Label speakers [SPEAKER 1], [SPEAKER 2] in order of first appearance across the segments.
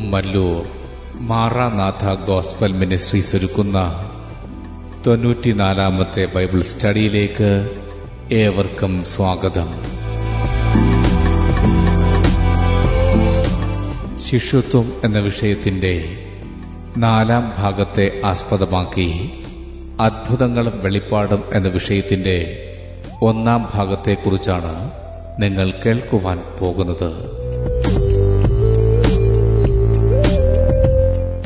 [SPEAKER 1] Kummallur Maranatha gospel ministries ഒരുക്കുന്ന തൊണ്ണൂറ്റിനാലാമത്തെ Bible സ്റ്റഡിയിലേക്ക് ഏവർക്കും സ്വാഗതം. ശിഷ്യത്വം എന്ന വിഷയത്തിന്റെ നാലാം ഭാഗത്തെ ആസ്പദമാക്കി അത്ഭുതങ്ങളും വെളിപ്പാടും എന്ന വിഷയത്തിന്റെ ഒന്നാം ഭാഗത്തെക്കുറിച്ചാണ് നിങ്ങൾ കേൾക്കുവാൻ പോകുന്നത്.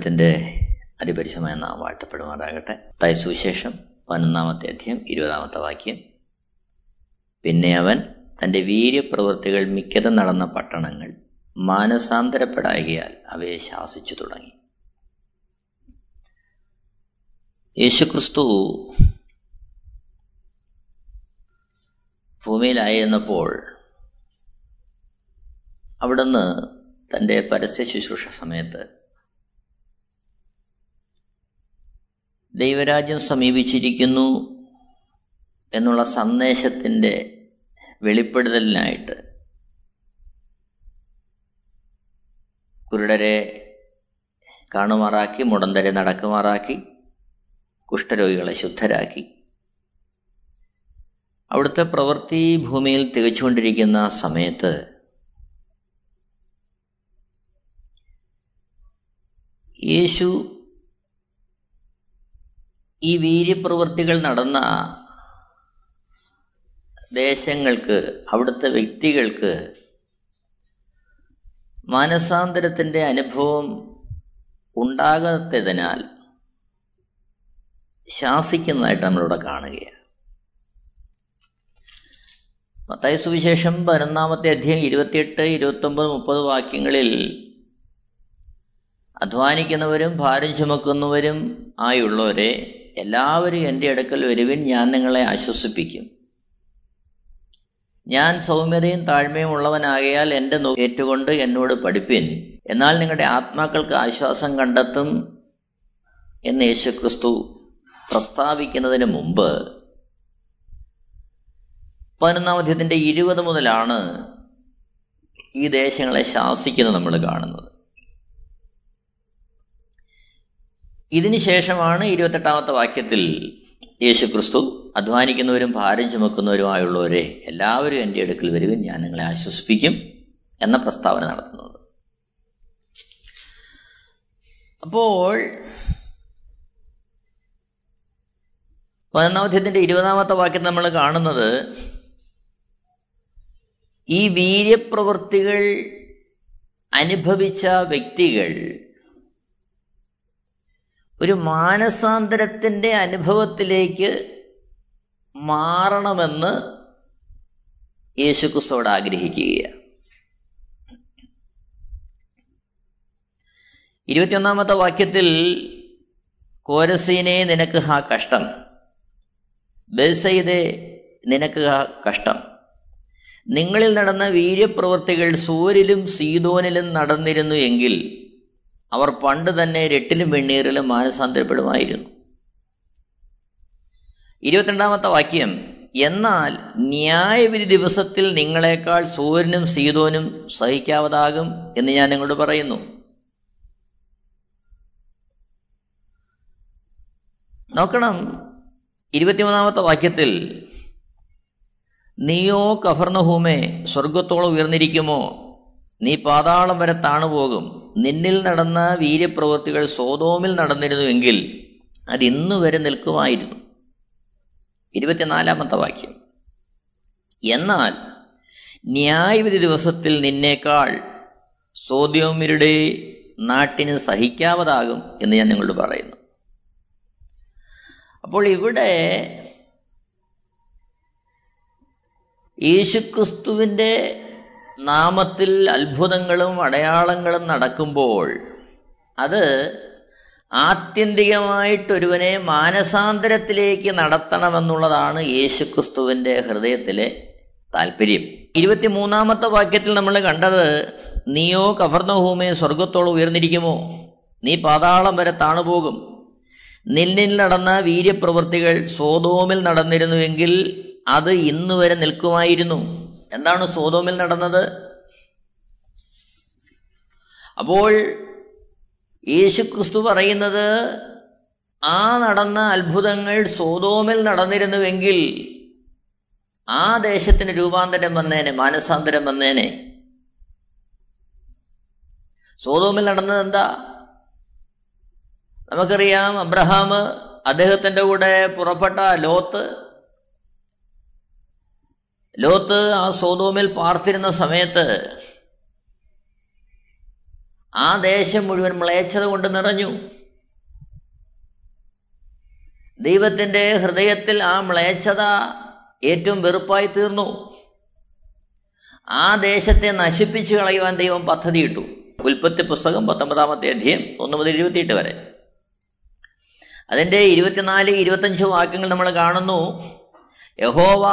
[SPEAKER 2] ദൈവത്തിന്റെ അതിപരിശമായ നാം വാഴ്ത്തപ്പെടുമാറാകട്ടെ. തൈ സുശേഷം പതിനൊന്നാമത്തെ അധ്യയം ഇരുപതാമത്തെ വാക്യം. പിന്നെ അവൻ തന്റെ വീര്യപ്രവൃത്തികൾ മിക്കതും നടന്ന പട്ടണങ്ങൾ മാനസാന്തരപ്പെടായകയാൽ അവയെ ശാസിച്ചു തുടങ്ങി. യേശുക്രിസ്തു ഭൂമിയിലായിരുന്നപ്പോൾ അവിടുന്ന് തന്റെ പരസ്യ ശുശ്രൂഷ സമയത്ത് ദൈവരാജ്യം സമീപിച്ചിരിക്കുന്നു എന്നുള്ള സന്ദേശത്തിന്റെ വെളിപ്പെടുത്തലിനായിട്ട് കുരുടരെ കാണുമാറാക്കി മുടന്തരെ നടക്കുമാറാക്കി കുഷ്ഠരോഗികളെ ശുദ്ധരാക്കി. അവിടുത്തെ പ്രവൃത്തി ഭൂമിയിൽ തികച്ചുകൊണ്ടിരിക്കുന്ന സമയത്ത് യേശു ഈ വീര്യപ്രവൃത്തികൾ നടന്ന ദേശങ്ങൾക്ക് അവിടുത്തെ വ്യക്തികൾക്ക് മാനസാന്തരത്തിന്റെ അനുഭവം ഉണ്ടാകാത്തതിനാൽ ശാസിക്കുന്നതായിട്ട് നമ്മളിവിടെ കാണുകയാണ്. മത്തായ സുവിശേഷം പതിനൊന്നാമത്തെ അധ്യായം ഇരുപത്തിയെട്ട് ഇരുപത്തൊമ്പത് മുപ്പത് വാക്യങ്ങളിൽ അധ്വാനിക്കുന്നവരും ഭാരം ചുമക്കുന്നവരും ആയുള്ളവരെ എല്ലാവരും എന്റെ അടുക്കൽ വരുവിൻ ഞാൻ നിങ്ങളെ ആശ്വസിപ്പിക്കും. ഞാൻ സൗമ്യതയും താഴ്മയും ഉള്ളവനാകയാൽ എന്റെ ഏറ്റുകൊണ്ട് എന്നോട് പഠിപ്പിൻ. എന്നാൽ നിങ്ങളുടെ ആത്മാക്കൾക്ക് ആശ്വാസം കണ്ടെത്തും എന്ന് യേശുക്രിസ്തു പ്രസ്താവിക്കുന്നതിന് മുമ്പ് പതിനൊന്നാം അധ്യയത്തിന്റെ ഇരുപത് മുതലാണ് ഈ ദേശങ്ങളെ ശാസിക്കുന്നത് നമ്മൾ കാണുന്നത്. ഇതിന് ശേഷമാണ് ഇരുപത്തെട്ടാമത്തെ വാക്യത്തിൽ യേശു ക്രിസ്തു അധ്വാനിക്കുന്നവരും ഭാരം ചുമക്കുന്നവരുമായുള്ളവരെ എല്ലാവരും എന്റെ അടുക്കൽ വരിക ഞാൻ നിങ്ങളെ ആശ്വസിപ്പിക്കും എന്ന പ്രസ്താവന നടത്തുന്നത്. അപ്പോൾ പതിനൊന്നാമധ്യത്തിന്റെ ഇരുപതാമത്തെ വാക്യം നമ്മൾ കാണുന്നത് ഈ വീര്യപ്രവൃത്തികൾ അനുഭവിച്ച വ്യക്തികൾ ഒരു മാനസാന്തരത്തിന്റെ അനുഭവത്തിലേക്ക് മാറണമെന്ന് യേശുക്രിസ്തുവോട് ആഗ്രഹിക്കുകയാണ്. ഇരുപത്തിയൊന്നാമത്തെ വാക്യത്തിൽ കോരസീനെ നിനക്ക് ഹാ കഷ്ടം. ബെസൈതെ നിനക്ക് ഹാ കഷ്ടം. നിങ്ങളിൽ നടന്ന വീര്യപ്രവൃത്തികൾ സൂര്യലും സീതോനിലും നടന്നിരുന്നു എങ്കിൽ അവർ പണ്ട് തന്നെ രട്ടിലും വെണ്ണീറിലും മാനസാന്തരപ്പെടുമായിരുന്നു. ഇരുപത്തിരണ്ടാമത്തെ വാക്യം എന്നാൽ ന്യായവിധി ദിവസത്തിൽ നിങ്ങളെക്കാൾ സൂര്യനും സീതോനും സഹിക്കാവതാകും എന്ന് ഞാൻ നിങ്ങളോട് പറയുന്നു. നോക്കണം ഇരുപത്തിമൂന്നാമത്തെ വാക്യത്തിൽ നീയോ കഫർണഹൂമേ സ്വർഗത്തോളം ഉയർന്നിരിക്കുമോ? നീ പാതാളം വരെ താണുപോകും. നിന്നിൽ നടന്ന വീര്യപ്രവൃത്തികൾ സോതോമിൽ നടന്നിരുന്നുവെങ്കിൽ അത് ഇന്നു വരെ നിൽക്കുമായിരുന്നു. ഇരുപത്തിനാലാമത്തെ വാക്യം. എന്നാൽ ന്യായവിധി ദിവസത്തിൽ നിന്നേക്കാൾ സോദ്യോമ്യരുടെ നാട്ടിന് സഹിക്കാവതാകും എന്ന് ഞാൻ നിങ്ങളോട് പറയുന്നു. അപ്പോൾ ഇവിടെ യേശുക്രിസ്തുവിന്റെ നാമത്തിൽ അത്ഭുതങ്ങളും അടയാളങ്ങളും നടക്കുമ്പോൾ അത് ആത്യന്തികമായിട്ടൊരുവനെ മാനസാന്തരത്തിലേക്ക് നടത്തണമെന്നുള്ളതാണ് യേശുക്രിസ്തുവിന്റെ ഹൃദയത്തിലെ താല്പര്യം ഇരുപത്തിമൂന്നാമത്തെ വാക്യത്തിൽ നമ്മൾ കണ്ടത് നീയോ കവർണഭൂമി സ്വർഗത്തോളം ഉയർന്നിരിക്കുമോ? നീ പാതാളം വരെ താണുപോകും. നിന്നിൽ നടന്ന വീര്യപ്രവൃത്തികൾ സോതോമിൽ നടന്നിരുന്നുവെങ്കിൽ അത് ഇന്നുവരെ നിൽക്കുമായിരുന്നു. എന്താണ് സോതോമിൽ നടന്നത്? അപ്പോൾ യേശുക്രിസ്തു പറയുന്നത് ആ നടന്ന അത്ഭുതങ്ങൾ സോതോമിൽ നടന്നിരുന്നുവെങ്കിൽ ആ ദേശത്തിന് രൂപാന്തരം വന്നേനെ മാനസാന്തരം വന്നേനെ. സോതോമിൽ നടന്നത് എന്താ? നമുക്കറിയാം അബ്രഹാം അദ്ദേഹത്തിന്റെ കൂടെ പുറപ്പെട്ട ലോത്ത് ലോത്ത് ആ സോതോമിൽ പാർത്തിരുന്ന സമയത്ത് ആ ദേശം മുഴുവൻ മ്ലേച്ഛത കൊണ്ട് നിറഞ്ഞു. ദൈവത്തിന്റെ ഹൃദയത്തിൽ ആ മ്ലേച്ഛത ഏറ്റവും വെറുപ്പായി തീർന്നു. ആ ദേശത്തെ നശിപ്പിച്ചു കളയുവാൻ ദൈവം പദ്ധതിയിട്ടു. ഉൽപ്പത്തി പുസ്തകം പത്തൊമ്പതാമത്തെ അധ്യയം ഒന്ന് മുതൽ ഇരുപത്തിയെട്ട് വരെ. അതിന്റെ ഇരുപത്തിനാല് ഇരുപത്തഞ്ച് വാക്യങ്ങൾ നമ്മൾ കാണുന്നു. യഹോവ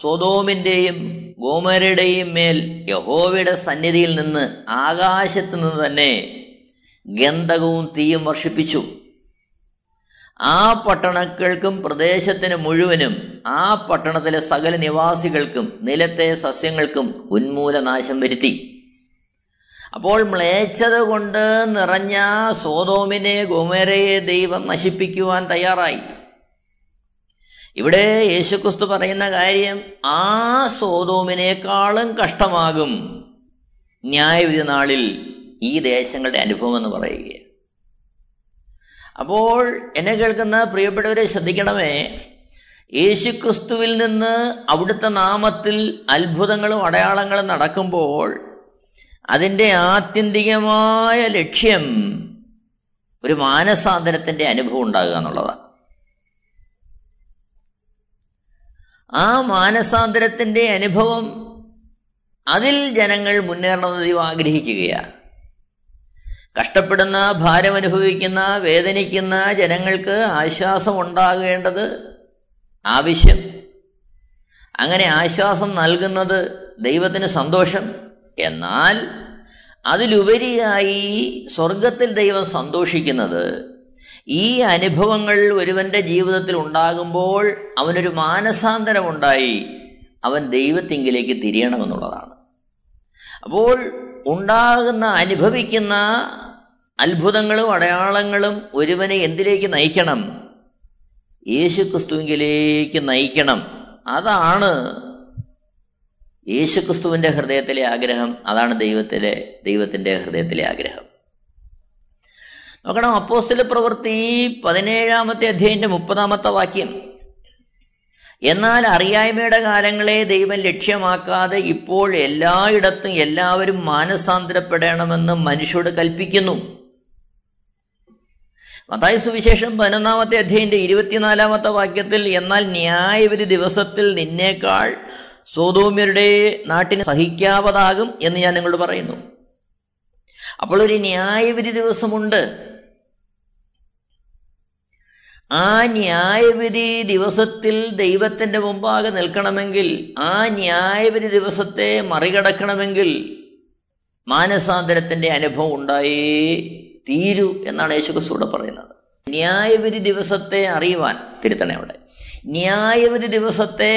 [SPEAKER 2] സ്വതോമിന്റെയും ഗോമരയുടെയും മേൽ യഹോവയുടെ സന്നിധിയിൽ നിന്ന് ആകാശത്ത് നിന്ന് തന്നെ ഗന്ധകവും തീയും വർഷിപ്പിച്ചു. ആ പട്ടണങ്ങൾക്കും പ്രദേശത്തിന് മുഴുവനും ആ പട്ടണത്തിലെ സകല നിവാസികൾക്കും നിലത്തെ സസ്യങ്ങൾക്കും ഉന്മൂലനാശം വരുത്തി. അപ്പോൾ മ്ലേച്ഛത കൊണ്ട് നിറഞ്ഞ സോതോമിനെ ഗോമേരയെ ദൈവം നശിപ്പിക്കുവാൻ തയ്യാറായി. ഇവിടെ യേശുക്രിസ്തു പറയുന്ന കാര്യം ആ സോതോമിനേക്കാളും കഷ്ടമാകും ന്യായവിധി നാളിൽ ഈ ദേശങ്ങളുടെ അനുഭവം എന്ന് പറയുക അപ്പോൾ എന്നെ കേൾക്കുന്ന പ്രിയപ്പെട്ടവരെ ശ്രദ്ധിക്കണമേ യേശുക്രിസ്തുവിൽ നിന്ന് അവിടുത്തെ നാമത്തിൽ അത്ഭുതങ്ങളും അടയാളങ്ങളും നടക്കുമ്പോൾ അതിന്റെ ആത്യന്തികമായ ലക്ഷ്യം ഒരു മാനസാന്തരത്തിന്റെ അനുഭവം ഉണ്ടാകുക എന്നുള്ളതാണ്. ആ മാനസാന്തരത്തിന്റെ അനുഭവം അതിൽ ജനങ്ങൾ മുന്നേറണം ദൈവം ആഗ്രഹിക്കുകയാണ്. കഷ്ടപ്പെടുന്ന ഭാരമനുഭവിക്കുന്ന വേദനിക്കുന്ന ജനങ്ങൾക്ക് ആശ്വാസം ഉണ്ടാകേണ്ടത് ആവശ്യം. അങ്ങനെ ആശ്വാസം നൽകുന്നത് ദൈവത്തിന് സന്തോഷം. എന്നാൽ അതിലുപരിയായി സ്വർഗത്തിൽ ദൈവം സന്തോഷിക്കുന്നത് ഈ അനുഭവങ്ങൾ ഒരുവന്റെ ജീവിതത്തിൽ ഉണ്ടാകുമ്പോൾ അവനൊരു മാനസാന്തരമുണ്ടായി. അവൻ ദൈവത്തിങ്കിലേക്ക് തിരിയണമെന്നുള്ളതാണ്. അപ്പോൾ ഉണ്ടാകുന്ന അനുഭവിക്കുന്ന അത്ഭുതങ്ങളും അടയാളങ്ങളും ഒരുവനെ എന്തിലേക്ക് നയിക്കണം? യേശുക്രിസ്തുവിലേക്ക് നയിക്കണം. അതാണ് യേശുക്രിസ്തുവിന്റെ ഹൃദയത്തിലെ ആഗ്രഹം. അതാണ് ദൈവത്തിലെ ദൈവത്തിന്റെ ഹൃദയത്തിലെ ആഗ്രഹം. നോക്കണം അപ്പോസ്റ്റല പ്രവൃത്തി പതിനേഴാമത്തെ അധ്യായന്റെ മുപ്പതാമത്തെ വാക്യം. എന്നാൽ അറിയായ്മയുടെ കാലങ്ങളെ ദൈവം ലക്ഷ്യമാക്കാതെ ഇപ്പോൾ എല്ലായിടത്തും എല്ലാവരും മാനസാന്തരപ്പെടണമെന്ന് മനുഷ്യോട് കൽപ്പിക്കുന്നു. മതായ സുവിശേഷം പതിനൊന്നാമത്തെ അധ്യായന്റെ ഇരുപത്തിനാലാമത്തെ വാക്യത്തിൽ എന്നാൽ ന്യായവിധി ദിവസത്തിൽ നിന്നേക്കാൾ സ്വതോമ്യരുടെ നാട്ടിന് സഹിക്കാവതാകും എന്ന് ഞാൻ നിങ്ങളോട് പറയുന്നു. അപ്പോൾ ഒരു ന്യായവിധി ദിവസമുണ്ട്. ആ ന്യായവിധി ദിവസത്തിൽ ദൈവത്തിന്റെ മുമ്പാകെ നിൽക്കണമെങ്കിൽ ആ ന്യായവിധി ദിവസത്തെ മറികടക്കണമെങ്കിൽ മാനസാന്തരത്തിന്റെ അനുഭവം ഉണ്ടായേ തീരൂ എന്നാണ് യേശുക്രിസ്തുവിടെ പറയുന്നത്. ന്യായവിധി ദിവസത്തെ അറിയുവാൻ തിരുത്തണേ അവിടെ. ന്യായവിധി ദിവസത്തെ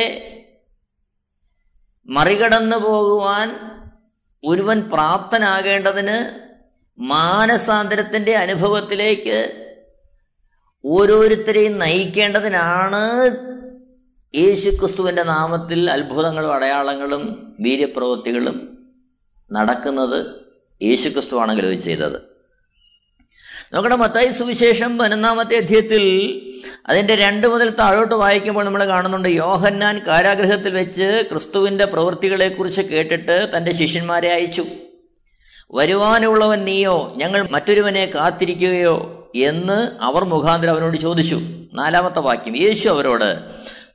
[SPEAKER 2] മറികടന്നു പോകുവാൻ ഒരുവൻ പ്രാപ്തനാകേണ്ടതിന് മാനസാന്തരത്തിന്റെ അനുഭവത്തിലേക്ക് ഓരോരുത്തരെയും നയിക്കേണ്ടതിനാണ് യേശു ക്രിസ്തുവിന്റെ നാമത്തിൽ അത്ഭുതങ്ങളും അടയാളങ്ങളും വീര്യപ്രവൃത്തികളും നടക്കുന്നത് യേശുക്രിസ്തു ആണെങ്കിലും ഇത് ചെയ്തത്. നോക്കണം മത്തായി സുവിശേഷം പതിനൊന്നാമത്തെ അധ്യയത്തിൽ അതിന്റെ രണ്ട് മുതൽ താഴോട്ട് വായിക്കുമ്പോൾ നമ്മൾ കാണുന്നുണ്ട് യോഹന്നാൻ കാരാഗ്രഹത്തിൽ വെച്ച് ക്രിസ്തുവിന്റെ പ്രവൃത്തികളെക്കുറിച്ച് കേട്ടിട്ട് തന്റെ ശിഷ്യന്മാരെ അയച്ചു. വരുവാനുള്ളവൻ നീയോ? ഞങ്ങൾ മറ്റൊരുവനെ കാത്തിരിക്കുകയോ? എന്ന് അവർ മുഖാന്തരം അവനോട് ചോദിച്ചു. നാലാമത്തെ വാക്യം. യേശു അവരോട്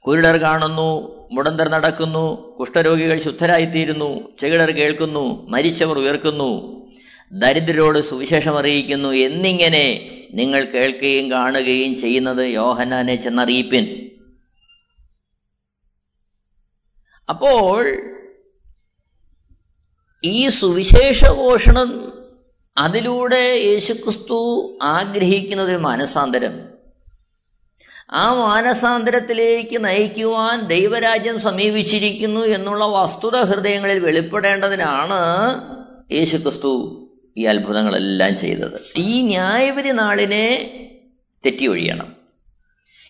[SPEAKER 2] കുരുടർ കാണുന്നു മുടന്തർ നടക്കുന്നു കുഷ്ഠരോഗികൾ ശുദ്ധരായിത്തീരുന്നു ചെകിടർ കേൾക്കുന്നു മരിച്ചവർ ഉയർക്കുന്നു ദരിദ്രരോട് സുവിശേഷം അറിയിക്കുന്നു എന്നിങ്ങനെ നിങ്ങൾ കേൾക്കുകയും കാണുകയും ചെയ്യുന്നത് യോഹനാനെ ചെന്നറിയിപ്പിൻ. അപ്പോൾ ഈ സുവിശേഷ ഘോഷണം അതിലൂടെ യേശുക്രിസ്തു ആഗ്രഹിക്കുന്നത് ഒരു മാനസാന്തരം. ആ മാനസാന്തരത്തിലേക്ക് നയിക്കുവാൻ ദൈവരാജ്യം സമീപിച്ചിരിക്കുന്നു എന്നുള്ള വസ്തുത ഹൃദയങ്ങളിൽ വെളിപ്പെടേണ്ടതിനാണ് യേശുക്രിസ്തു ഈ അത്ഭുതങ്ങളെല്ലാം ചെയ്തത്. ഈ ന്യായവിധി നാളിനെ തെറ്റിയൊഴിയണം.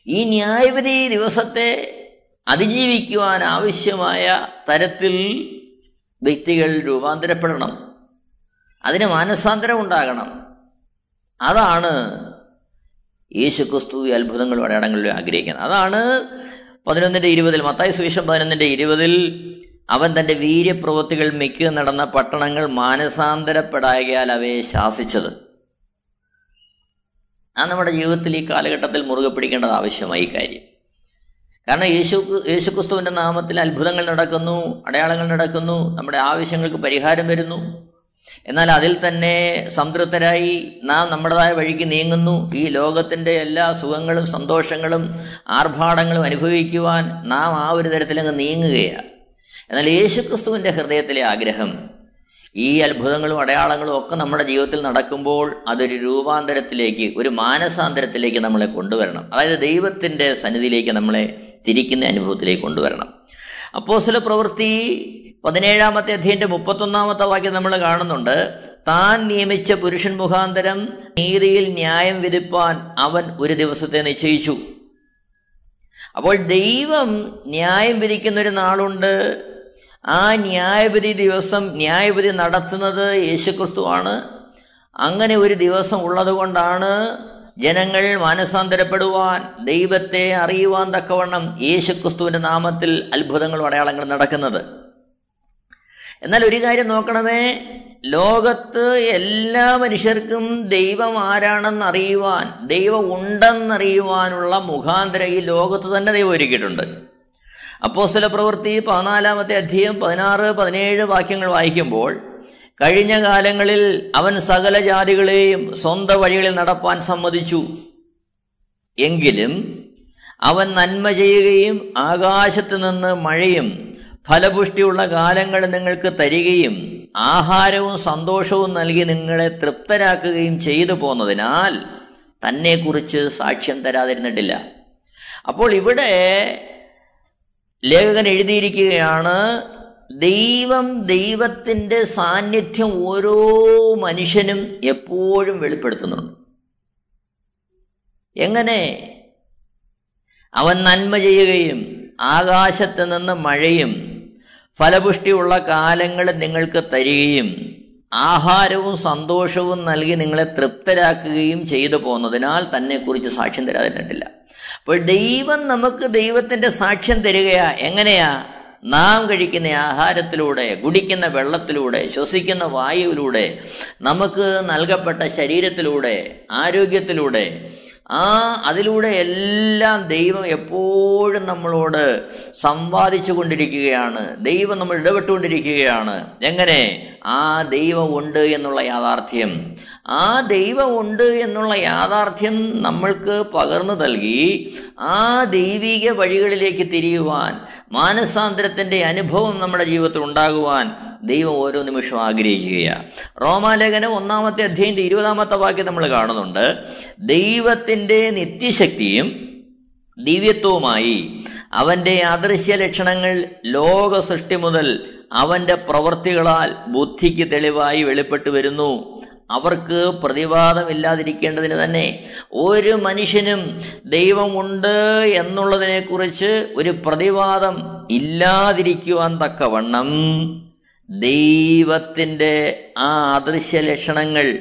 [SPEAKER 2] ഈ ന്യായവിധി ദിവസത്തെ അതിജീവിക്കുവാൻ ആവശ്യമായ തരത്തിൽ വ്യക്തികൾ രൂപാന്തരപ്പെടണം. അതിന് മാനസാന്തരം ഉണ്ടാകണം. അതാണ് യേശുക്രിസ്തു അത്ഭുതങ്ങളും അടയാളങ്ങളിലും ആഗ്രഹിക്കുന്നത്. അതാണ് പതിനൊന്നിന്റെ ഇരുപതിൽ മത്തായി സുവിശേഷം പതിനൊന്നിന്റെ ഇരുപതിൽ അവൻ തന്റെ വീര്യപ്രവൃത്തികൾ മിക്ക നടന്ന പട്ടണങ്ങൾ മാനസാന്തരപ്പെടായാൽ അവയെ ശാസിച്ചത്. ആ നമ്മുടെ ജീവിതത്തിൽ ഈ കാലഘട്ടത്തിൽ മുറുകെ പിടിക്കേണ്ടത് ആവശ്യമായി കാര്യം. കാരണം യേശു യേശുക്രിസ്തുവിന്റെ നാമത്തിൽ അത്ഭുതങ്ങൾ നടക്കുന്നു അടയാളങ്ങൾ നടക്കുന്നു നമ്മുടെ ആവശ്യങ്ങൾക്ക് പരിഹാരം വരുന്നു. എന്നാൽ അതിൽ തന്നെ സംതൃപ്തരായി നാം നമ്മുടേതായ വഴിക്ക് നീങ്ങുന്നു. ഈ ലോകത്തിന്റെ എല്ലാ സുഖങ്ങളും സന്തോഷങ്ങളും ആർഭാടങ്ങളും അനുഭവിക്കുവാൻ നാം ആ ഒരു തരത്തിലങ്ങ് നീങ്ങുകയാണ്. എന്നാൽ യേശുക്രിസ്തുവിന്റെ ഹൃദയത്തിലെ ആഗ്രഹം ഈ അത്ഭുതങ്ങളും അടയാളങ്ങളും ഒക്കെ നമ്മുടെ ജീവിതത്തിൽ നടക്കുമ്പോൾ അതൊരു രൂപാന്തരത്തിലേക്ക് ഒരു മാനസാന്തരത്തിലേക്ക് നമ്മളെ കൊണ്ടുവരണം. അതായത് ദൈവത്തിന്റെ സന്നിധിയിലേക്ക് നമ്മളെ തിരിക്കുന്ന അനുഭവത്തിലേക്ക് കൊണ്ടുവരണം. അപ്പോസല പ്രവൃത്തി പതിനേഴാമത്തെ അധ്യയന്റെ മുപ്പത്തൊന്നാമത്തെ വാക്യം നമ്മൾ കാണുന്നുണ്ട്. താൻ നിയമിച്ച പുരുഷൻ മുഖാന്തരം നീതിയിൽ ന്യായം വിധിപ്പാൻ അവൻ ഒരു ദിവസത്തെ നിശ്ചയിച്ചു. അപ്പോൾ ദൈവം ന്യായം വിധിക്കുന്ന ഒരു നാളുണ്ട്. ആ ന്യായവിധി ദിവസം ന്യായവിധി നടത്തുന്നത് യേശുക്രിസ്തുവാണ്. അങ്ങനെ ഒരു ദിവസം ഉള്ളതുകൊണ്ടാണ് ജനങ്ങൾ മാനസാന്തരപ്പെടുവാൻ ദൈവത്തെ അറിയുവാൻ തക്കവണ്ണം യേശുക്രിസ്തുവിന്റെ നാമത്തിൽ അത്ഭുതങ്ങളും അടയാളങ്ങളും നടക്കുന്നത്. എന്നാൽ ഒരു കാര്യം നോക്കണമേ. ലോകത്ത് എല്ലാ മനുഷ്യർക്കും ദൈവം ആരാണെന്ന് അറിയുവാൻ ദൈവം ഉണ്ടെന്നറിയുവാനുള്ള മുഖാന്തര ഈ ലോകത്ത് തന്നെ ദൈവം ഒരുക്കിയിട്ടുണ്ട്. അപ്പോസ്തല പ്രവൃത്തി പതിനാലാമത്തെ അധ്യയം പതിനാറ് പതിനേഴ് വാക്യങ്ങൾ വായിക്കുമ്പോൾ കഴിഞ്ഞ കാലങ്ങളിൽ അവൻ സകല ജാതികളെയും സ്വന്തം വഴികളിൽ നടപ്പാൻ സമ്മതിച്ചു. എങ്കിലും അവൻ നന്മ ചെയ്യുകയും ആകാശത്ത് നിന്ന് മഴയും ഫലപുഷ്ടിയുള്ള കാലങ്ങൾ നിങ്ങൾക്ക് തരികയും ആഹാരവും സന്തോഷവും നൽകി നിങ്ങളെ തൃപ്തരാക്കുകയും ചെയ്തു പോന്നതിനാൽ തന്നെക്കുറിച്ച് സാക്ഷ്യം തരാതിരുന്നിട്ടില്ല. അപ്പോൾ ഇവിടെ ലേഖകൻ എഴുതിയിരിക്കുകയാണ് ദൈവം ദൈവത്തിന്റെ സാന്നിധ്യം ഓരോ മനുഷ്യനും എപ്പോഴും വെളിപ്പെടുത്തുന്നുണ്ട്. എങ്ങനെ? അവൻ നന്മ ചെയ്യുകയും ആകാശത്ത് നിന്ന് മഴയും ഫലപുഷ്ടിയുള്ള കാലങ്ങൾ നിങ്ങൾക്ക് തരികയും ആഹാരവും സന്തോഷവും നൽകി നിങ്ങളെ തൃപ്തരാക്കുകയും ചെയ്തു പോന്നതിനാൽ തന്നെക്കുറിച്ച് സാക്ഷ്യം തരാതിട്ടില്ല അപ്പോൾ ദൈവം നമുക്ക് ദൈവത്തിന്റെ സാക്ഷ്യം തരികയാ. എങ്ങനെയാ? നാം കഴിക്കുന്ന ആഹാരത്തിലൂടെ കുടിക്കുന്ന വെള്ളത്തിലൂടെ ശ്വസിക്കുന്ന വായുവിലൂടെ നമുക്ക് നൽകപ്പെട്ട ശരീരത്തിലൂടെ ആരോഗ്യത്തിലൂടെ ആ അതിലൂടെ എല്ലാം ദൈവം എപ്പോഴും നമ്മളോട് സംവാദിച്ചു കൊണ്ടിരിക്കുകയാണ് ദൈവം നമ്മൾ ഇടപെട്ടുകൊണ്ടിരിക്കുകയാണ്. എങ്ങനെ? ആ ദൈവമുണ്ട് എന്നുള്ള യാഥാർത്ഥ്യം. ആ ദൈവമുണ്ട് എന്നുള്ള യാഥാർത്ഥ്യം നമ്മൾക്ക് പകർന്നു നൽകി ആ ദൈവിക വഴികളിലേക്ക് തിരിയുവാൻ മാനസാന്തരത്തിന്റെ അനുഭവം നമ്മുടെ ജീവിതത്തിൽ ഉണ്ടാകുവാൻ ദൈവം ഓരോ നിമിഷവും ആഗ്രഹിക്കുകയാണ്. റോമാലേഖനം ഒന്നാമത്തെ അധ്യയന്റെ ഇരുപതാമത്തെ വാക്യം നമ്മൾ കാണുന്നുണ്ട്. ദൈവത്തിന്റെ നിത്യശക്തിയും ദിവ്യത്വവുമായി അവന്റെ അദൃശ്യ ലക്ഷണങ്ങൾ ലോക സൃഷ്ടി മുതൽ അവന്റെ പ്രവൃത്തികളാൽ ബുദ്ധിക്ക് തെളിവായി വെളിപ്പെട്ടു വരുന്നു. അവർക്ക് പ്രതിവാദമില്ലാതിരിക്കേണ്ടതിന് തന്നെ ഒരു മനുഷ്യനും ദൈവമുണ്ട് എന്നുള്ളതിനെക്കുറിച്ച് ഒരു പ്രതിവാദം ഇല്ലാതിരിക്കുവാൻ തക്കവണ്ണം ദൈവത്തിന്റെ ആ അദൃശ്യ ലക്ഷണങ്ങൾ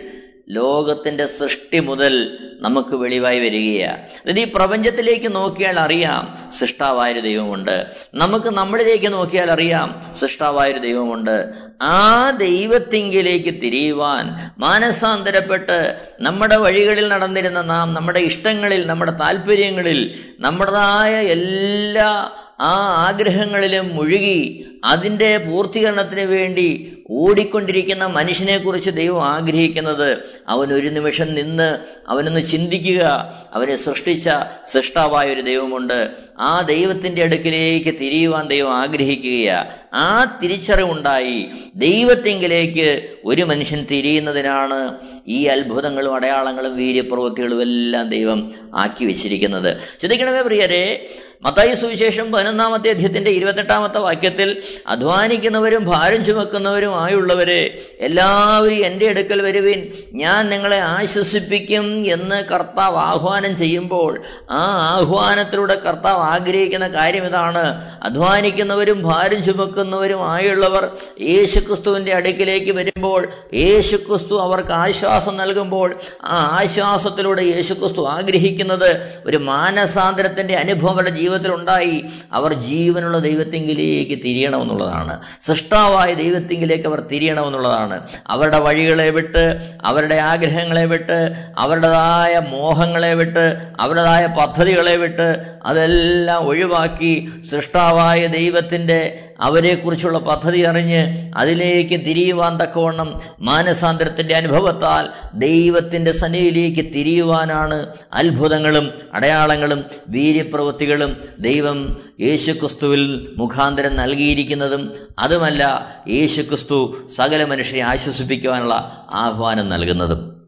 [SPEAKER 2] ലോകത്തിന്റെ സൃഷ്ടി മുതൽ നമുക്ക് വെളിവായി വരികയാണ്. അതായത് ഈ പ്രപഞ്ചത്തിലേക്ക് നോക്കിയാൽ അറിയാം സൃഷ്ടാവായൊരു ദൈവമുണ്ട്. നമുക്ക് നമ്മളിലേക്ക് നോക്കിയാൽ അറിയാം സൃഷ്ടാവായൊരു ദൈവമുണ്ട്. ആ ദൈവത്തിങ്കിലേക്ക് തിരിയുവാൻ മാനസാന്തരപ്പെട്ട് നമ്മുടെ വഴികളിൽ നടന്നിരുന്ന നാം നമ്മുടെ ഇഷ്ടങ്ങളിൽ നമ്മുടെ താല്പര്യങ്ങളിൽ നമ്മുടേതായ എല്ലാ ആ ആഗ്രഹങ്ങളിലും മുഴുകി അതിന്റെ പൂർത്തീകരണത്തിന് വേണ്ടി ഓടിക്കൊണ്ടിരിക്കുന്ന മനുഷ്യനെക്കുറിച്ച് ദൈവം ആഗ്രഹിക്കുന്നത്. അവൻ ഒരു നിമിഷം നിന്ന് അവനൊന്ന് ചിന്തിക്കുക. അവനെ സൃഷ്ടിച്ച സൃഷ്ടാവായ ഒരു ദൈവമുണ്ട്. ആ ദൈവത്തിന്റെ അടുക്കിലേക്ക് തിരിയുവാൻ ദൈവം ആഗ്രഹിക്കുകയാണ് ആ തിരിച്ചറിവുണ്ടായി. ദൈവത്തെങ്കിലേക്ക് ഒരു മനുഷ്യൻ തിരിയുന്നതിനാണ് ഈ അത്ഭുതങ്ങളും അടയാളങ്ങളും വീര്യപ്രവൃത്തികളും എല്ലാം ദൈവം ആക്കി വെച്ചിരിക്കുന്നത്. ചിന്തിക്കണമേ പ്രിയരെ മത്തായി സുവിശേഷം പതിനൊന്നാമത്തെ അധ്യയത്തിന്റെ ഇരുപത്തെട്ടാമത്തെ വാക്യത്തിൽ അധ്വാനിക്കുന്നവരും ഭാരം ചുമക്കുന്നവരും ചുമക്കുന്നവരുമായുള്ളവരെ എല്ലാവരും എന്റെ അടുക്കൽ വരുവിൻ. ഞാൻ നിങ്ങളെ ആശ്വസിപ്പിക്കും എന്ന് കർത്താവ് ആഹ്വാനം ചെയ്യുമ്പോൾ ആ ആഹ്വാനത്തിലൂടെ കർത്താവ് ആഗ്രഹിക്കുന്ന കാര്യം ഇതാണ്. അധ്വാനിക്കുന്നവരും ഭാരം ചുമക്കുന്നവരും ചുമക്കുന്നവരുമായുള്ളവർ യേശുക്രിസ്തുവിന്റെ അടുക്കിലേക്ക് വരുമ്പോൾ യേശുക്രിസ്തു അവർക്ക് ആശ്വാസം നൽകുമ്പോൾ ആ ആശ്വാസത്തിലൂടെ യേശുക്രിസ്തു ആഗ്രഹിക്കുന്നത് ഒരു മാനസാന്തരത്തിന്റെ അനുഭവം അവരുടെ ജീവിതത്തിൽ ഉണ്ടായി അവർ ജീവനുള്ള ദൈവത്തെങ്കിലേക്ക് തിരിയണമെന്നുള്ളതാണ്. സൃഷ്ടാവായ ദൈവത്തെങ്കിലേക്ക് അവർ തിരിയണമെന്നുള്ളതാണ്. അവരുടെ വഴികളെ വിട്ട് അവരുടെ ആഗ്രഹങ്ങളെ വിട്ട് അവരുടേതായ മോഹങ്ങളെ വിട്ട് അവരുടേതായ പദ്ധതികളെ വിട്ട് അതെല്ലാം ഒഴിവാക്കി സൃഷ്ടാവായ ദൈവത്തിന്റെ അവരെക്കുറിച്ചുള്ള പദ്ധതി അറിഞ്ഞ് അതിലേക്ക് തിരിയുവാൻ തക്കവണ്ണം മാനസാന്തരത്തിന്റെ അനുഭവത്താൽ ദൈവത്തിന്റെ സന്നിധിയിലേക്ക് തിരിയുവാനാണ് അത്ഭുതങ്ങളും അടയാളങ്ങളും വീര്യപ്രവൃത്തികളും ദൈവം യേശുക്രിസ്തുവിൽ മുഖാന്തരം നൽകിയിരിക്കുന്നതും അതുമല്ല യേശുക്രിസ്തു സകല മനുഷ്യരെ ആശ്വസിപ്പിക്കുവാനുള്ള ആഹ്വാനം നൽകുന്നതും.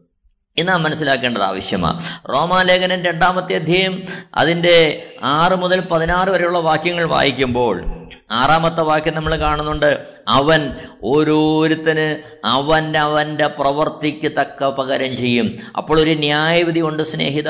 [SPEAKER 2] ഇത് നാം മനസ്സിലാക്കേണ്ടത് ആവശ്യമാണ്. റോമാലേഖനൻ രണ്ടാമത്തെ അധ്യയം അതിന്റെ ആറ് മുതൽ പതിനാറ് വരെയുള്ള വാക്യങ്ങൾ വായിക്കുമ്പോൾ ആറാമത്തെ വാക്യം നമ്മൾ കാണുന്നുണ്ട്. അവൻ ഓരോരുത്തന് അവൻ അവന്റെ പ്രവർത്തിക്ക് തക്ക പകരം ചെയ്യും. അപ്പോൾ ഒരു ന്യായവിധി ഉണ്ട് സ്നേഹിത.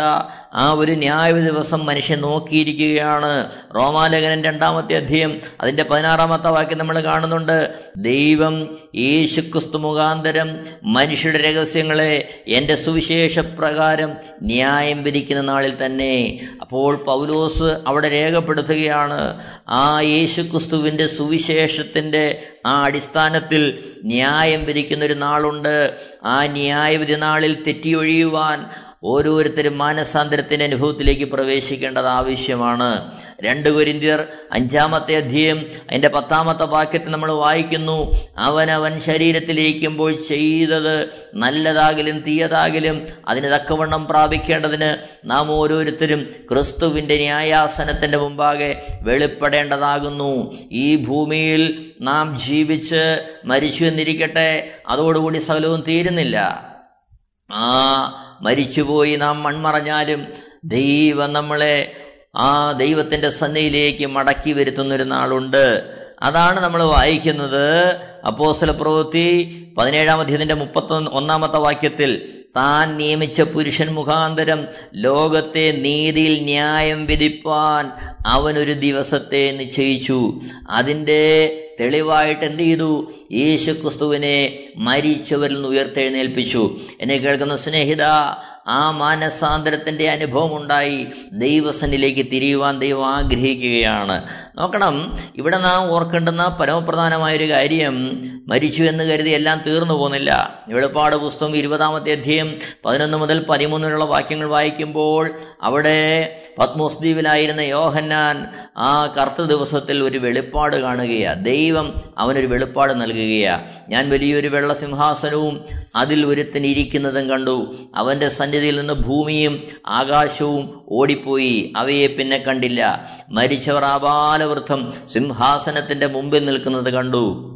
[SPEAKER 2] ആ ഒരു ന്യായവിധി ദിവസം മനുഷ്യൻ നോക്കിയിരിക്കുകയാണ്. റോമാലേഖനൻ രണ്ടാമത്തെ അധ്യയം അതിന്റെ പതിനാറാമത്തെ വാക്യം നമ്മൾ കാണുന്നുണ്ട്. ദൈവം യേശുക്രിസ്തു മുഖാന്തരം മനുഷ്യരുടെ രഹസ്യങ്ങളെ എന്റെ സുവിശേഷ പ്രകാരം ന്യായം വിധിക്കുന്ന നാളിൽ തന്നെ. അപ്പോൾ പൗലോസ് അവിടെ രേഖപ്പെടുത്തുകയാണ് ആ യേശുക്രിസ്തുവിന്റെ സുവിശേഷത്തിന്റെ ആ അടിസ്ഥാനത്തിൽ ന്യായം വിധിക്കുന്നൊരു നാളുണ്ട്. ആ ന്യായവിധി നാളിൽ തെറ്റിയൊഴിയുവാൻ ഓരോരുത്തരും മാനസാന്തരത്തിന്റെ അനുഭവത്തിലേക്ക് പ്രവേശിക്കേണ്ടത് ആവശ്യമാണ്. രണ്ട് കുരിന്തിയർ അഞ്ചാമത്തെ അധ്യയം അതിന്റെ പത്താമത്തെ വാക്യത്തിൽ നമ്മൾ വായിക്കുന്നു അവനവൻ ശരീരത്തിലിരിക്കുമ്പോൾ ചെയ്തത് നല്ലതാകിലും തീയതാകിലും അതിന് തക്കവണ്ണം പ്രാപിക്കേണ്ടതിന് നാം ഓരോരുത്തരും ക്രിസ്തുവിന്റെ ന്യായാസനത്തിന്റെ മുമ്പാകെ വെളിപ്പെടേണ്ടതാകുന്നു. ഈ ഭൂമിയിൽ നാം ജീവിച്ച് മരിച്ചു എന്നിരിക്കട്ടെ അതോടുകൂടി സകലവും തീരുന്നില്ല. ആ മരിച്ചുപോയി നാം മൺമറഞ്ഞാലും ദൈവം നമ്മളെ ആ ദൈവത്തിന്റെ സന്നിധിയിലേക്ക് മടക്കി വരുത്തുന്നൊരു നാളുണ്ട്. അതാണ് നമ്മൾ വായിക്കുന്നത് അപ്പോസ്തല പ്രവൃത്തി പതിനേഴാം അധ്യയത്തിന്റെ മുപ്പത്തൊന്ന് ഒന്നാമത്തെ വാക്യത്തിൽ താൻ നിയമിച്ച പുരുഷൻ മുഖാന്തരം ലോകത്തെ നീതിയിൽ ന്യായം വിധിപ്പാൻ അവനൊരു ദിവസത്തെ നിശ്ചയിച്ചു. അതിന്റെ തെളിവായിട്ട് എന്ത് ചെയ്തു? യേശുക്രിസ്തുവിനെ മരിച്ചവരിൽ നിന്ന് ഉയർത്തെഴുന്നേൽപ്പിച്ചു. എന്നെ കേൾക്കുന്ന സ്നേഹിത ആ മാനസാന്തരത്തിന്റെ അനുഭവം ഉണ്ടായി. ദൈവസന്നിലേക്ക് തിരിയുവാൻ ദൈവം ആഗ്രഹിക്കുകയാണ്. നോക്കണം. ഇവിടെ നാം ഓർക്കേണ്ടുന്ന പരമപ്രധാനമായൊരു കാര്യം മരിച്ചു എന്ന് കരുതി എല്ലാം തീർന്നു പോകുന്നില്ല. വെളിപ്പാട് പുസ്തകം ഇരുപതാമത്തെ അധ്യയം പതിനൊന്ന് മുതൽ പതിമൂന്നിനുള്ള വാക്യങ്ങൾ വായിക്കുമ്പോൾ അവിടെ പത്മോസ് ദ്വീപിലായിരുന്ന യോഹന്നാൻ ആ കറുത്ത ദിവസത്തിൽ ഒരു വെളിപ്പാട് കാണുകയാണ് ദൈവം അവനൊരു വെളിപ്പാട് നൽകുകയാണ് ഞാൻ വലിയൊരു വെള്ള സിംഹാസനവും അതിൽ ഒരുത്തൻ ഇരിക്കുന്നതും കണ്ടു. അവന്റെ സന്നിധിയിൽ നിന്ന് ഭൂമിയും ആകാശവും ഓടിപ്പോയി. അവയെ പിന്നെ കണ്ടില്ല. മരിച്ചവർ ആപാലവൃദ്ധം സിംഹാസനത്തിന്റെ മുമ്പിൽ നിൽക്കുന്നത് കണ്ടു.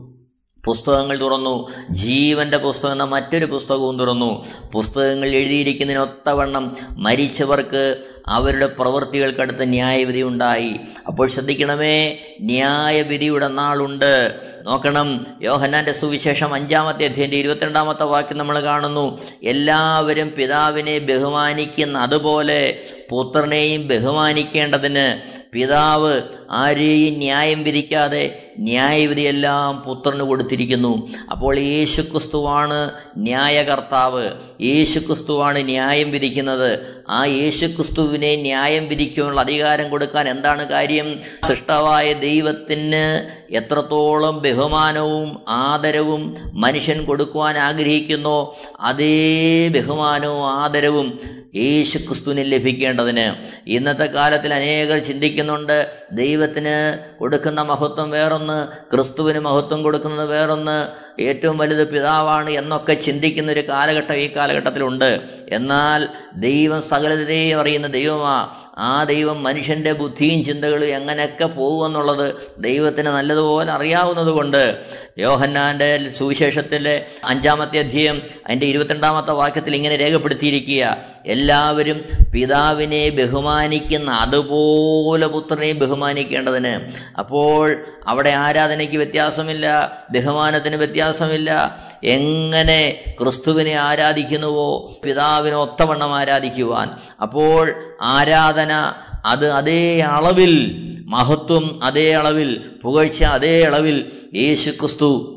[SPEAKER 2] പുസ്തകങ്ങൾ തുറന്നു. ജീവന്റെ പുസ്തകം എന്ന മറ്റൊരു പുസ്തകവും തുറന്നു. പുസ്തകങ്ങൾ എഴുതിയിരിക്കുന്നതിനൊത്തവണ്ണം മരിച്ചവർക്ക് അവരുടെ പ്രവൃത്തികൾക്കടുത്ത് ന്യായവിധി ഉണ്ടായി. അപ്പോൾ ശ്രദ്ധിക്കണമേ ന്യായവിധിയുടെ നാളുണ്ട്. നോക്കണം യോഹന്നാന്റെ സുവിശേഷം അഞ്ചാമത്തെ അധ്യയന്റെ ഇരുപത്തിരണ്ടാമത്തെ വാക്യം നമ്മൾ കാണുന്നു. എല്ലാവരും പിതാവിനെ ബഹുമാനിക്കുന്ന അതുപോലെ പുത്രനെയും ബഹുമാനിക്കേണ്ടതിന് പിതാവ് ആരെയും ന്യായം വിധിക്കാതെ ന്യായവിധിയെല്ലാം പുത്രന് കൊടുത്തിരിക്കുന്നു. അപ്പോൾ യേശുക്രിസ്തുവാണ് ന്യായകർത്താവ്. യേശുക്രിസ്തുവാണ് ന്യായം വിധിക്കുന്നത്. ആ യേശുക്രിസ്തുവിനെ ന്യായം വിധിക്കാനുള്ള അധികാരം കൊടുക്കാൻ എന്താണ് കാര്യം? സൃഷ്ടവായ ദൈവത്തിന് എത്രത്തോളം ബഹുമാനവും ആദരവും മനുഷ്യൻ കൊടുക്കുവാൻ ആഗ്രഹിക്കുന്നോ അതേ ബഹുമാനവും ആദരവും യേശു ക്രിസ്തുവിനെ ലഭിക്കേണ്ടതിന്. ഇന്നത്തെ കാലത്തിൽ അനേകർ ചിന്തിക്കുന്നുണ്ട് ദൈവത്തിന് കൊടുക്കുന്ന മഹത്വം വേറൊന്ന് ക്രിസ്തുവിന് മഹത്വം കൊടുക്കുന്നത് വേറൊന്ന് ഏറ്റവും വലുത് പിതാവാണ് എന്നൊക്കെ ചിന്തിക്കുന്ന ഒരു കാലഘട്ടം ഈ കാലഘട്ടത്തിലുണ്ട്. എന്നാൽ ദൈവം സകലതയും അറിയുന്ന ദൈവമാ. ആ ദൈവം മനുഷ്യന്റെ ബുദ്ധിയും ചിന്തകളും എങ്ങനെയൊക്കെ പോകുമെന്നുള്ളത് ദൈവത്തിന് നല്ലതുപോലെ അറിയാവുന്നതുകൊണ്ട് യോഹന്നാന്റെ സുവിശേഷത്തിലെ അഞ്ചാമത്തെ അധ്യയം അതിന്റെ ഇരുപത്തിരണ്ടാമത്തെ വാക്യത്തിൽ ഇങ്ങനെ രേഖപ്പെടുത്തിയിരിക്കുക. എല്ലാവരും പിതാവിനെ ബഹുമാനിക്കുന്ന അതുപോലെ പുത്രനെ ബഹുമാനിക്കേണ്ടതിന്. അപ്പോൾ അവിടെ ആരാധനയ്ക്ക് വ്യത്യാസമില്ല ബഹുമാനത്തിന് വ്യത്യാസമില്ല. എങ്ങനെ ക്രിസ്തുവിനെ ആരാധിക്കുന്നുവോ പിതാവിനെ ഒത്തവണ്ണം ആരാധിക്കുവാൻ. അപ്പോൾ ആരാധന അത് അതേ അളവിൽ മഹത്വം അതേ അളവിൽ പുകഴ്ച അതേ അളവിൽ യേശു ക്രിസ്തു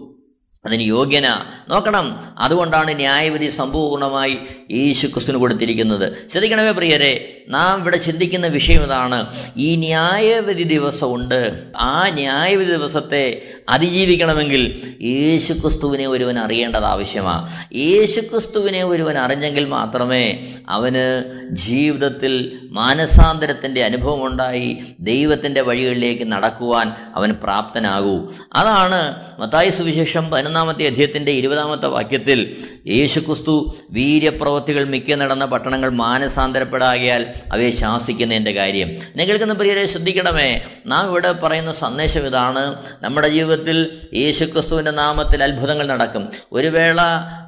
[SPEAKER 2] അതിന് യോഗ്യന. നോക്കണം അതുകൊണ്ടാണ് ന്യായവിധി സമ്പൂർണമായി യേശു ക്രിസ്തുവിന് കൊടുത്തിരിക്കുന്നത്. ശ്രദ്ധിക്കണമേ പ്രിയരെ നാം ഇവിടെ ചിന്തിക്കുന്ന വിഷയം ഇതാണ്. ഈ ന്യായവിധി ദിവസമുണ്ട്. ആ ന്യായവിധി ദിവസത്തെ അതിജീവിക്കണമെങ്കിൽ യേശു ക്രിസ്തുവിനെ ഒരുവൻ അറിയേണ്ടത് ആവശ്യമാണ് യേശു ക്രിസ്തുവിനെ ഒരുവൻ അറിഞ്ഞെങ്കിൽ മാത്രമേ അവന് ജീവിതത്തിൽ മാനസാന്തരത്തിന്റെ അനുഭവമുണ്ടായി ദൈവത്തിന്റെ വഴികളിലേക്ക് നടക്കുവാൻ അവൻ പ്രാപ്തനാകൂ. അതാണ് മത്തായി സുവിശേഷം പതിനൊന്നാമത്തെ അധ്യയത്തിന്റെ ഇരുപതാമത്തെ വാക്യത്തിൽ യേശുക്രിസ്തു വീര്യപ്രവൃത്തികൾ മിക്ക നടന്ന പട്ടണങ്ങൾ മാനസാന്തരപ്പെടാകിയാൽ അവയെ ശാസിക്കുന്നതിന്റെ കാര്യം. നിങ്ങൾക്കെന്ന് പ്രിയരെ ശ്രദ്ധിക്കണമേ. നാം ഇവിടെ പറയുന്ന സന്ദേശം ഇതാണ്. നമ്മുടെ ജീവിതത്തിൽ യേശുക്രിസ്തുവിന്റെ നാമത്തിൽ അത്ഭുതങ്ങൾ നടക്കും. ഒരു വേള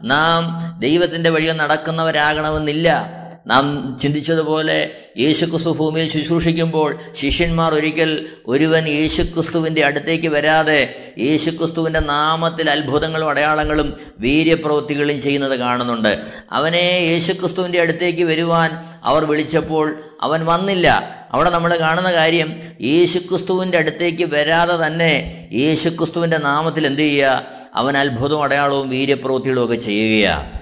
[SPEAKER 2] നാം ദൈവത്തിന്റെ വഴിയിൽ നടക്കുന്നവരാകണമെന്നില്ല. നാം ചിന്തിച്ചതുപോലെ യേശുക്രിസ്തു ഭൂമിയിൽ ശുശ്രൂഷിക്കുമ്പോൾ ശിഷ്യന്മാർ ഒരിക്കൽ ഒരുവൻ യേശുക്രിസ്തുവിന്റെ അടുത്തേക്ക് വരാതെ യേശുക്രിസ്തുവിന്റെ നാമത്തിൽ അത്ഭുതങ്ങളും അടയാളങ്ങളും വീര്യപ്രവൃത്തികളും ചെയ്യുന്നത് കാണുന്നുണ്ട്. അവനെ യേശുക്രിസ്തുവിന്റെ അടുത്തേക്ക് വരുവാൻ അവർ വിളിച്ചപ്പോൾ അവൻ വന്നില്ല. അവിടെ നമ്മൾ കാണുന്ന കാര്യം യേശുക്രിസ്തുവിന്റെ അടുത്തേക്ക് വരാതെ തന്നെ യേശുക്രിസ്തുവിന്റെ നാമത്തിൽ എന്ത് ചെയ്യുക? അവൻ അത്ഭുതവും അടയാളവും വീര്യപ്രവൃത്തികളും ഒക്കെ ചെയ്യുകയാണ്.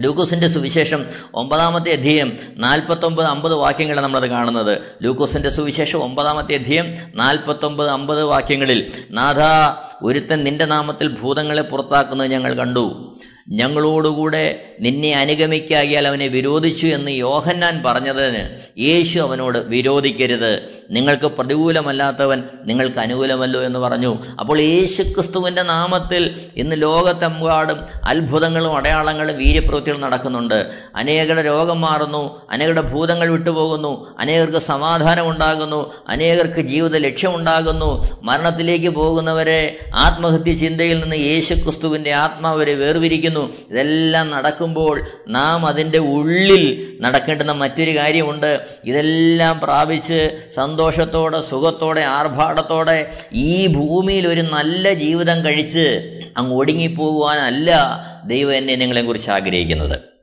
[SPEAKER 2] ലൂക്കോസിന്റെ സുവിശേഷം ഒമ്പതാമത്തെ അധ്യയം നാൽപ്പത്തൊമ്പത് അമ്പത് വാക്യങ്ങളാണ് നമ്മളത് കാണുന്നത്. ലൂക്കോസിന്റെ സുവിശേഷം ഒമ്പതാമത്തെ അധ്യയം നാൽപ്പത്തൊമ്പത് അമ്പത് വാക്യങ്ങളിൽ നാഥ ഒരുത്തൻ നിന്റെ നാമത്തിൽ ഭൂതങ്ങളെ പുറത്താക്കുന്നത് ഞങ്ങൾ കണ്ടു. ഞങ്ങളോടുകൂടെ നിന്നെ അനുഗമിക്കാകിയാൽ അവനെ വിരോധിച്ചു എന്ന് യോഹന്നാൻ പറഞ്ഞതിന് യേശു അവനോട് വിരോധിക്കരുത്. നിങ്ങൾക്ക് പ്രതികൂലമല്ലാത്തവൻ നിങ്ങൾക്ക് അനുകൂലമല്ലോ എന്ന് പറഞ്ഞു. അപ്പോൾ യേശു ക്രിസ്തുവിന്റെ നാമത്തിൽ ഇന്ന് ലോകത്തെമ്പാടും അത്ഭുതങ്ങളും അടയാളങ്ങളും വീര്യപ്രവൃത്തികളും നടക്കുന്നുണ്ട്. അനേകരുടെ രോഗം മാറുന്നു അനേകരുടെ ഭൂതങ്ങൾ വിട്ടുപോകുന്നു അനേകർക്ക് സമാധാനം ഉണ്ടാകുന്നു അനേകർക്ക് ജീവിത ലക്ഷ്യമുണ്ടാകുന്നു. മരണത്തിലേക്ക് പോകുന്നവരെ ആത്മഹത്യ ചിന്തയിൽ നിന്ന് യേശു ക്രിസ്തുവിന്റെ ആത്മാവരെ വേർതിരിക്കുന്നു ഇതെല്ലാം നടക്കുമ്പോൾ നാം അതിന്റെ ഉള്ളിൽ നടക്കേണ്ടുന്ന മറ്റൊരു കാര്യമുണ്ട്. ഇതെല്ലാം പ്രാപിച്ച് സന്തോഷത്തോടെ സുഖത്തോടെ ആർഭാടത്തോടെ ഈ ഭൂമിയിൽ ഒരു നല്ല ജീവിതം കഴിച്ച് അങ്ങ് ഒടുങ്ങിപ്പോകുവാനല്ല ദൈവം എന്നെ നിങ്ങളെക്കുറിച്ച് ആഗ്രഹിക്കുന്നത്.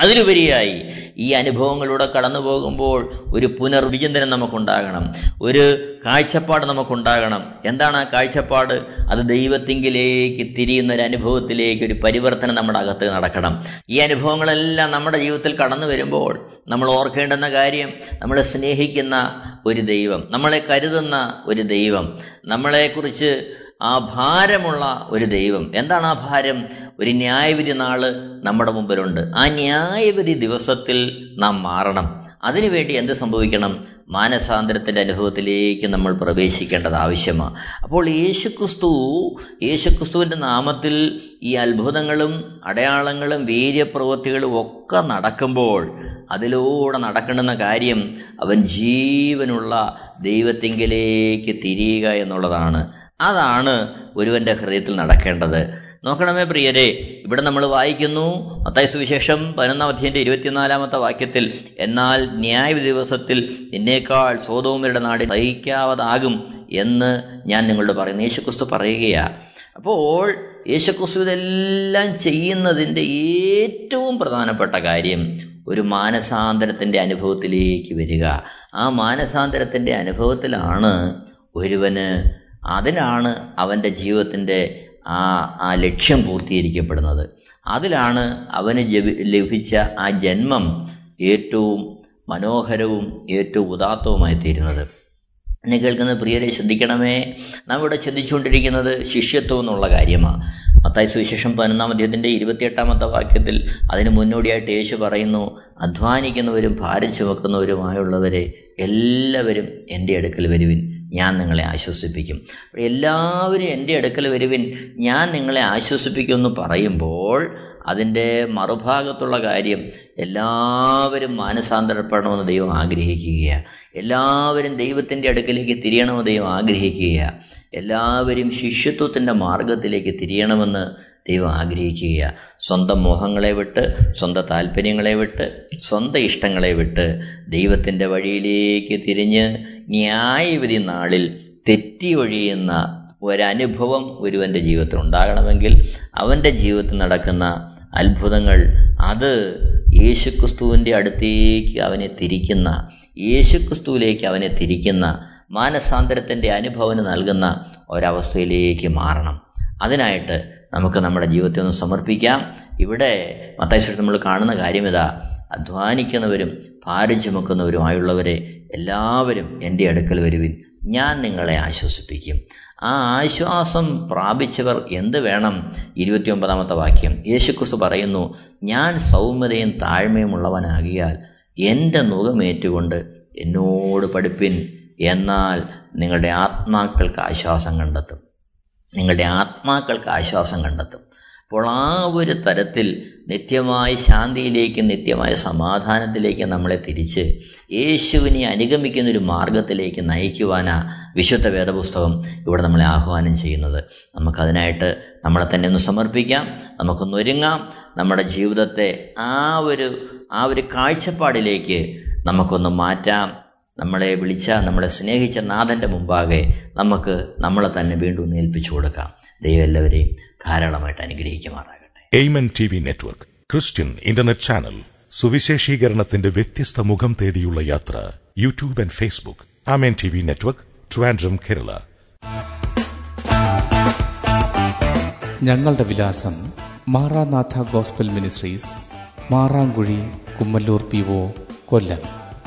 [SPEAKER 2] അതിലുപരിയായി ഈ അനുഭവങ്ങളിലൂടെ കടന്നു പോകുമ്പോൾ ഒരു പുനർവിചിന്തനം നമുക്കുണ്ടാകണം ഒരു കാഴ്ചപ്പാട് നമുക്കുണ്ടാകണം. എന്താണ് ആ കാഴ്ചപ്പാട്? അത് ദൈവത്തിങ്കിലേക്ക് തിരിയുന്ന ഒരു അനുഭവത്തിലേക്ക് ഒരു പരിവർത്തനം നമ്മുടെ അകത്ത് നടക്കണം. ഈ അനുഭവങ്ങളെല്ലാം നമ്മുടെ ജീവിതത്തിൽ കടന്നു വരുമ്പോൾ നമ്മൾ ഓർക്കേണ്ടുന്ന കാര്യം നമ്മളെ സ്നേഹിക്കുന്ന ഒരു ദൈവം നമ്മളെ കരുതുന്ന ഒരു ദൈവം നമ്മളെക്കുറിച്ച് ആ ഭാരമുള്ള ഒരു ദൈവം. എന്താണ് ആ ഭാരം? ഒരു ന്യായവിധി നാൾ നമ്മുടെ മുമ്പിലുണ്ട്. ആ ന്യായവിധി ദിവസത്തിൽ നാം മാറണം. അതിനുവേണ്ടി എന്ത് സംഭവിക്കണം? മാനസാന്തരത്തിന്റെ അനുഭവത്തിലേക്ക് നമ്മൾ പ്രവേശിക്കേണ്ടത് ആവശ്യമാണ്. അപ്പോൾ യേശുക്രിസ്തു യേശുക്രിസ്തുവിന്റെ നാമത്തിൽ ഈ അത്ഭുതങ്ങളും അടയാളങ്ങളും വീര്യപ്രവൃത്തികളും ഒക്കെ നടക്കുമ്പോൾ അതിലൂടെ നടക്കണമെന്ന കാര്യം അവൻ ജീവനുള്ള ദൈവത്തിങ്കിലേക്ക് തിരിയുക എന്നുള്ളതാണ്. അതാണ് ഒരുവന്റെ ഹൃദയത്തിൽ നടക്കേണ്ടത്. നോക്കണമേ പ്രിയരെ ഇവിടെ നമ്മൾ വായിക്കുന്നു മത്തായ സുവിശേഷം പതിനൊന്നാം അധ്യയന്റെ ഇരുപത്തിനാലാമത്തെ വാക്യത്തിൽ എന്നാൽ ന്യായ ദിവസത്തിൽ നിന്നേക്കാൾ സോതോമരുടെ നാട് സഹിക്കാവതാകും എന്ന് ഞാൻ നിങ്ങളോട് പറയുന്നു. യേശുക്രിസ്തു പറയുകയാണ് അപ്പോൾ യേശുക്രിസ്തു ഇതെല്ലാം ചെയ്യുന്നതിന്റെ ഏറ്റവും പ്രധാനപ്പെട്ട കാര്യം ഒരു മാനസാന്തരത്തിന്റെ അനുഭവത്തിലേക്ക് വരിക. ആ മാനസാന്തരത്തിന്റെ അനുഭവത്തിലാണ് ഒരുവന് അതിലാണ് അവന്റെ ജീവിതത്തിന്റെ ആ ആ ലക്ഷ്യം പൂർത്തീകരിക്കപ്പെടുന്നത്. അതിലാണ് അവന് ലഭിച്ച ആ ജന്മം ഏറ്റവും മനോഹരവും ഏറ്റവും ഉദാത്തവുമായി തീരുന്നത്. എന്നെ കേൾക്കുന്ന പ്രിയരെ ശ്രദ്ധിക്കണമേ. നാം ഇവിടെ ചിന്തിച്ചുകൊണ്ടിരിക്കുന്നത് ശിഷ്യത്വം എന്നുള്ള കാര്യമാണ് മത്തായി സുവിശേഷം പതിനൊന്നാം അധ്യയത്തിന്റെ ഇരുപത്തിയെട്ടാമത്തെ വാക്യത്തിൽ അതിന് മുന്നോടിയായിട്ട് യേശു പറയുന്നു അധ്വാനിക്കുന്നവരും ഭാരം ചുമക്കുന്നവരുമായുള്ളവരെ എല്ലാവരും എന്റെ അടുക്കൽ വരുവിൻ. ഞാൻ നിങ്ങളെ ആശ്വസിപ്പിക്കും. എല്ലാവരും എന്റെ അടുക്കൽ വരുവിൻ ഞാൻ നിങ്ങളെ ആശ്വസിപ്പിക്കുമെന്ന് പറയുമ്പോൾ അതിന്റെ മറുഭാഗത്തുള്ള കാര്യം എല്ലാവരും മാനസാന്തരപ്പെടണമെന്ന് ദൈവം ആഗ്രഹിക്കുകയാണ് എല്ലാവരും ദൈവത്തിന്റെ അടുക്കലേക്ക് തിരിയണമെന്ന് ദൈവം ആഗ്രഹിക്കുകയാണ് എല്ലാവരും ശിഷ്യത്വത്തിന്റെ മാർഗത്തിലേക്ക് തിരിയണമെന്ന് ദൈവം ആഗ്രഹിക്കുക. സ്വന്തം മോഹങ്ങളെ വിട്ട് സ്വന്തം താല്പര്യങ്ങളെ വിട്ട് സ്വന്തം ഇഷ്ടങ്ങളെ വിട്ട് ദൈവത്തിന്റെ വഴിയിലേക്ക് തിരിഞ്ഞ് ന്യായവിധി നാളിൽ തെറ്റി ഒഴിയുന്ന ഒരനുഭവം ഒരുവന്റെ ജീവിതത്തിൽ ഉണ്ടാകണമെങ്കിൽ അവന്റെ ജീവിതത്തിൽ നടക്കുന്ന അത്ഭുതങ്ങൾ അത് യേശുക്രിസ്തുവിന്റെ അടുത്തേക്ക് അവനെ തിരിക്കുന്ന യേശുക്രിസ്തുവിലേക്ക് അവനെ തിരിക്കുന്ന മാനസാന്തരത്തിന്റെ അനുഭവന് നൽകുന്ന ഒരവസ്ഥയിലേക്ക് മാറണം. അതിനായിട്ട് നമുക്ക് നമ്മുടെ ജീവിതത്തെ ഒന്ന് സമർപ്പിക്കാം. ഇവിടെ മത്താശ്വരത്തിൽ നമ്മൾ കാണുന്ന കാര്യം ഇതാ. അധ്വാനിക്കുന്നവരും ഭാരം ചുമക്കുന്നവരുമായുള്ളവരെ എല്ലാവരും എന്റെ അടുക്കൽ വരുവിൻ. ഞാൻ നിങ്ങളെ ആശ്വസിപ്പിക്കും. ആ ആശ്വാസം പ്രാപിച്ചവർ എന്ത് വേണം? ഇരുപത്തിയൊമ്പതാമത്തെ വാക്യം. യേശുക്രിസ്തു പറയുന്നു ഞാൻ സൗമ്യതയും താഴ്മയും ഉള്ളവനാകിയാൽ എന്റെ മുഖമേറ്റുകൊണ്ട് എന്നോട് പഠിപ്പിൻ. എന്നാൽ നിങ്ങളുടെ ആത്മാക്കൾക്ക് ആശ്വാസം കണ്ടെത്തും. നിങ്ങളുടെ ആത്മാക്കൾക്ക് ആശ്വാസം കണ്ടെത്തും. അപ്പോൾ ആ ഒരു തരത്തിൽ നിത്യമായ ശാന്തിയിലേക്കും നിത്യമായ സമാധാനത്തിലേക്കും നമ്മളെ തിരിച്ച് യേശുവിനെ അനുഗമിക്കുന്ന ഒരു മാർഗത്തിലേക്ക് നയിക്കുവാനാ വിശുദ്ധ വേദപുസ്തകം ഇവിടെ നമ്മളെ ആഹ്വാനം ചെയ്യുന്നത്. നമുക്കതിനായിട്ട് നമ്മളെ തന്നെ ഒന്ന് സമർപ്പിക്കാം നമുക്കൊന്ന് ഒരുങ്ങാം. നമ്മുടെ ജീവിതത്തെ ആ ഒരു ആ ഒരു കാഴ്ചപ്പാടിലേക്ക് നമുക്കൊന്ന് മാറ്റാം. നമ്മളെ വിളിച്ച നമ്മളെ സ്നേഹിച്ച നാഥന്റെ മുമ്പാകെ നമുക്ക് നമ്മളെ തന്നെ വീണ്ടും ഏൽപ്പിച്ചു കൊടുക്കാം. ദൈവം എല്ലാവരെയും ധാരാളമായിട്ട് അനുഗ്രഹിക്കുമാറാകട്ടെ.
[SPEAKER 3] Amen T V network Christian internet channel സുവിശേഷീകരണത്തിന്റെ വ്യത്യസ്ത മുഖം തേടിയുള്ള യാത്ര YouTube and Facebook. Amen T V network Trivandrum Kerala.
[SPEAKER 1] ഞങ്ങളുടെ വിലാസം Maranatha gospel ministries Marankuzhi Kummalloor P O Kollam.